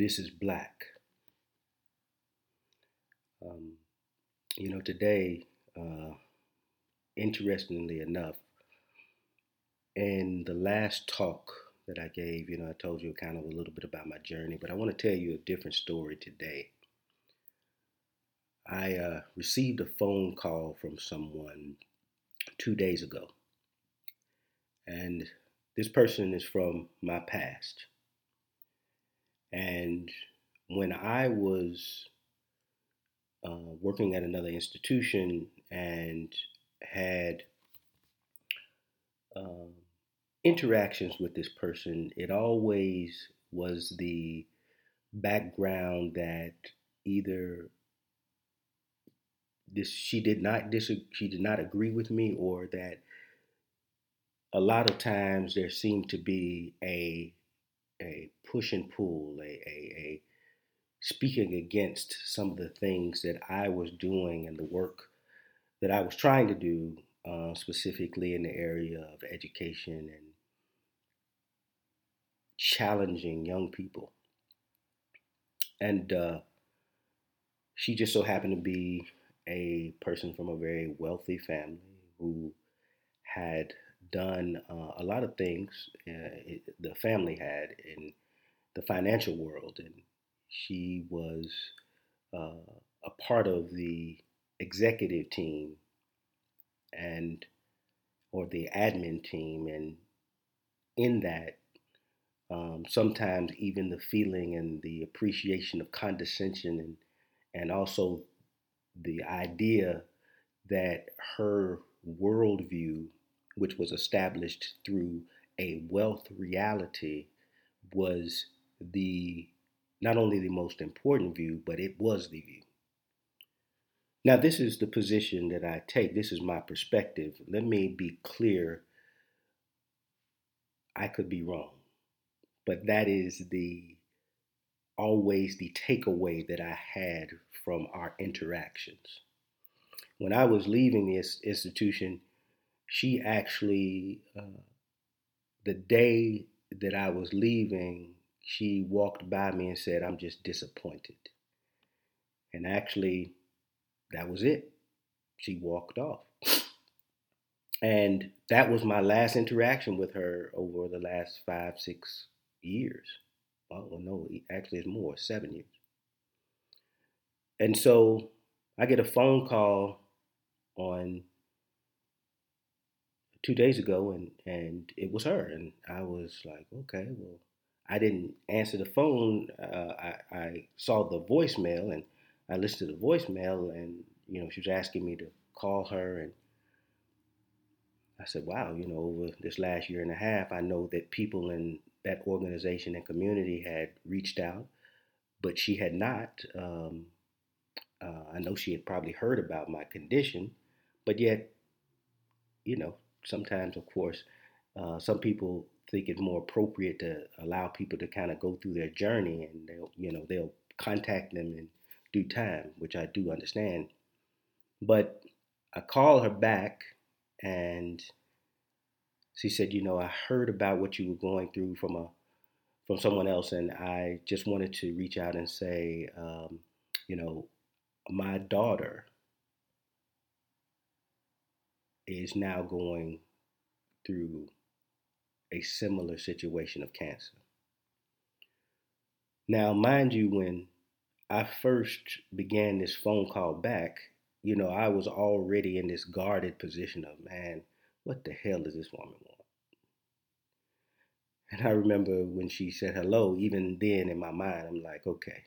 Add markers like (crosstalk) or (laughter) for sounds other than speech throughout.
This is Black. Um, you know, today, uh, interestingly enough, in the last talk that I gave, you know, I told you kind of a little bit about my journey, but I want to tell you a different story today. I uh, received a phone call from someone two days ago. And this person is from my past. And when I was uh, working at another institution and had uh, interactions with this person, it always was the background that either this she did not dis- she did not agree with me or that a lot of times there seemed to be a a push and pull a, a, a speaking against some of the things that I was doing and the work that I was trying to do uh, specifically in the area of education and challenging young people. And uh, she just so happened to be a person from a very wealthy family who had done uh, a lot of things uh, it, the family had in the financial world, and she was uh, a part of the executive team and or the admin team, and in that. Um, sometimes even the feeling and the appreciation of condescension and and also the idea that her worldview, which was established through a wealth reality, was the not only the most important view, but it was the view. Now, this is the position that I take. This is my perspective. Let me be clear. I could be wrong, but that is the always the takeaway that I had from our interactions. When I was leaving this institution, she actually, uh, the day that I was leaving, she walked by me and said, I'm just disappointed. And actually, that was it. She walked off. And that was my last interaction with her over the last five, six years. Well, no, actually, it's more, seven years. And so I get a phone call on two days ago, and and it was her, and I was like, okay, well, I didn't answer the phone. Uh, I, I saw the voicemail, and I listened to the voicemail, and you know, she was asking me to call her, and I said, wow, you know, over this last year and a half, I know that people in that organization and community had reached out, but she had not. Um, uh, I know she had probably heard about my condition, but yet, you know, sometimes, of course, uh, some people think it's more appropriate to allow people to kind of go through their journey, and they'll, you know, they'll contact them in due time, which I do understand. But I called her back, and she said, "You know, I heard about what you were going through from a from someone else, and I just wanted to reach out and say, um, you know, my daughter is now going through a similar situation of cancer. Now, mind you, when I first began this phone call back, you know, I was already in this guarded position of, man, what the hell does this woman want? And I remember when she said hello, even then in my mind, I'm like, okay,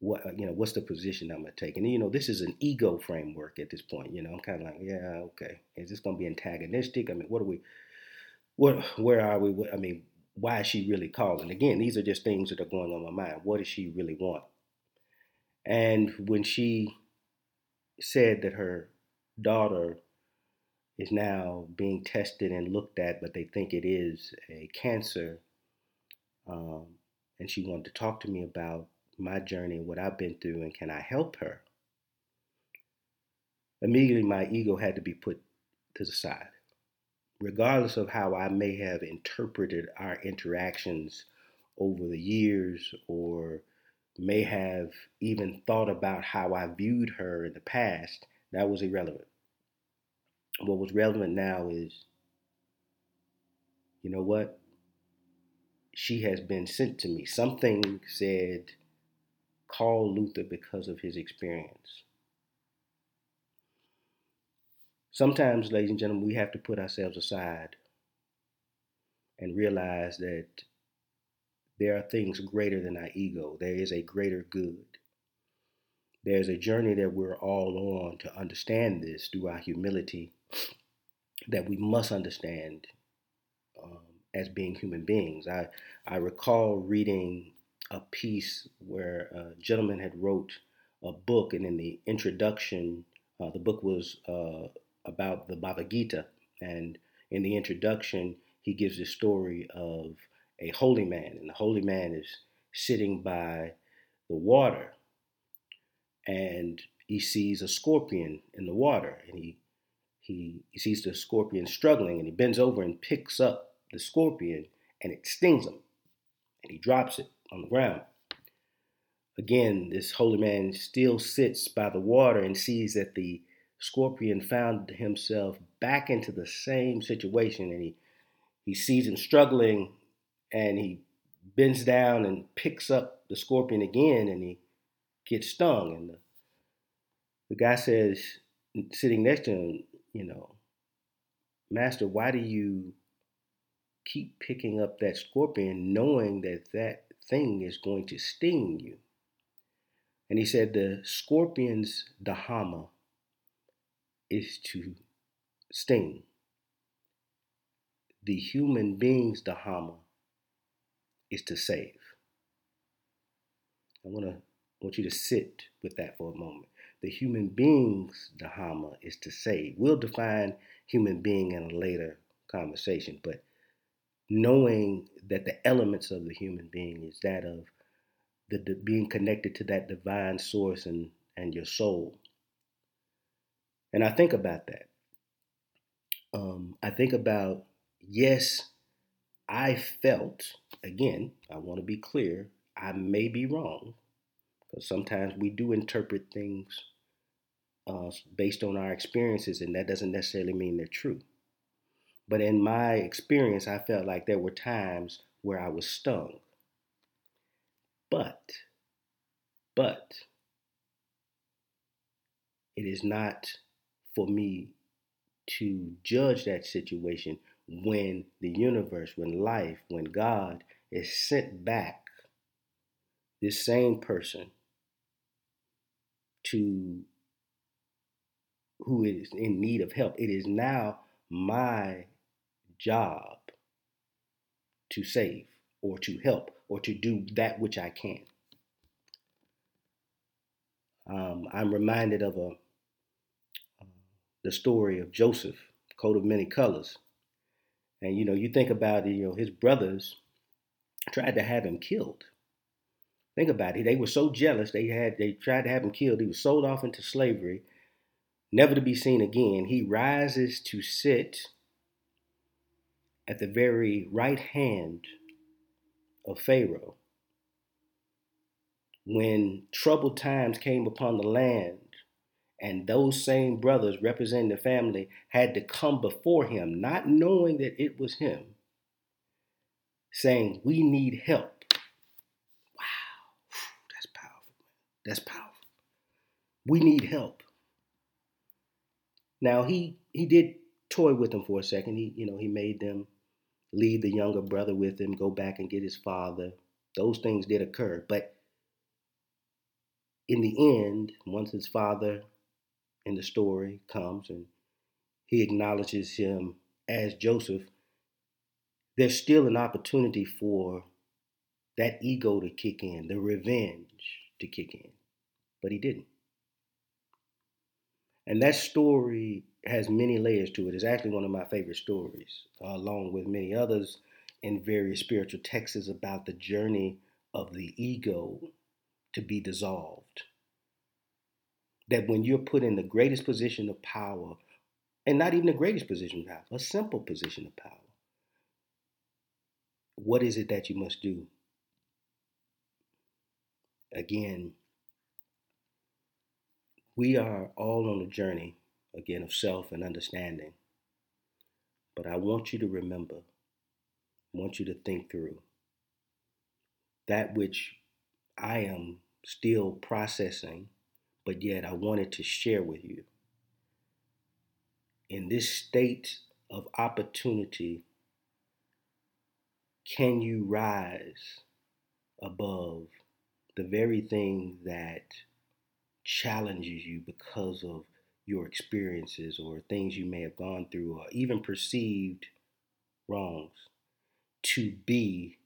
what uh, you know what's the position i'm gonna take? And you know this is an ego framework at this point you know i'm kind of like yeah okay. Is this gonna be antagonistic? I mean what are we what where are we? I mean why is she really calling? Again these are just things that are going on my mind. What does she really want? And when she said that her daughter is now being tested and looked at but they think it is a cancer um, and she wanted to talk to me about my journey what I've been through, and can I help her? Immediately, my ego had to be put to the side. Regardless of how I may have interpreted our interactions over the years or may have even thought about how I viewed her in the past, that was irrelevant. What was relevant now is you know what? She has been sent to me. Something said, call Luther because of his experience. Sometimes, ladies and gentlemen, we have to put ourselves aside and realize that there are things greater than our ego. There is a greater good. There's a journey that we're all on to understand this through our humility (sniffs) that we must understand um, as being human beings. I, I recall reading a piece where a gentleman had wrote a book, and in the introduction, uh, the book was uh, about the Bhagavad Gita, and in the introduction, he gives the story of a holy man, and the holy man is sitting by the water, and he sees a scorpion in the water, and he he, he sees the scorpion struggling, and he bends over and picks up the scorpion, and it stings him, and he drops it on the ground. Again, this holy man still sits by the water and sees that the scorpion found himself back into the same situation, and he he sees him struggling and he bends down and picks up the scorpion again and he gets stung. And the, the guy says, sitting next to him, you know, Master, why do you keep picking up that scorpion knowing that that thing is going to sting you? And he said, the scorpion's dharma is to sting. The human being's dharma is to save. I want to want you to sit with that for a moment. The human being's dharma is to save. We'll define human being in a later conversation, but knowing that the elements of the human being is that of the, the being connected to that divine source and, and your soul. And I think about that. Um, I think about, yes, I felt, again, I want to be clear, I may be wrong, because sometimes we do interpret things uh, based on our experiences, and that doesn't necessarily mean they're true. But in my experience, I felt like there were times where I was stung. But, but, it is not for me to judge that situation when the universe, when life, when God is sent back this same person to who is in need of help. It is now my job to save or to help or to do that which I can. Um, I'm reminded of a uh, the story of Joseph, coat of many colors. And you know, you think about it, you know, his brothers tried to have him killed. Think about it. They were so jealous. They had they tried to have him killed. He was sold off into slavery, never to be seen again. He rises to sit at the very right hand of Pharaoh. When troubled times came upon the land, and those same brothers representing the family had to come before him, not knowing that it was him, saying, We need help. Wow, that's powerful. That's powerful. We need help. Now he he did toy with them for a second. He, you know, he made them leave the younger brother with him, go back and get his father. Those things did occur. But in the end, once his father in the story comes and he acknowledges him as Joseph, there's still an opportunity for that ego to kick in, the revenge to kick in. But he didn't. And that story has many layers to it. It's actually one of my favorite stories, uh, along with many others in various spiritual texts is about the journey of the ego to be dissolved that when you're put in the greatest position of power, and not even the greatest position of power, a simple position of power, what is it that you must do? again, we are all on a journey, again, of self and understanding. But I want you to remember, I want you to think through that which I am still processing, but yet I wanted to share with you. In this state of opportunity, can you rise above the very thing that challenges you because of your experiences or things you may have gone through or even perceived wrongs to be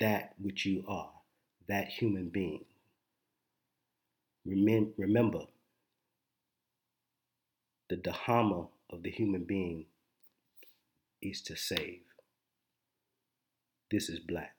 that which you are, that human being. Remember, the Dharma of the human being is to save. This is black.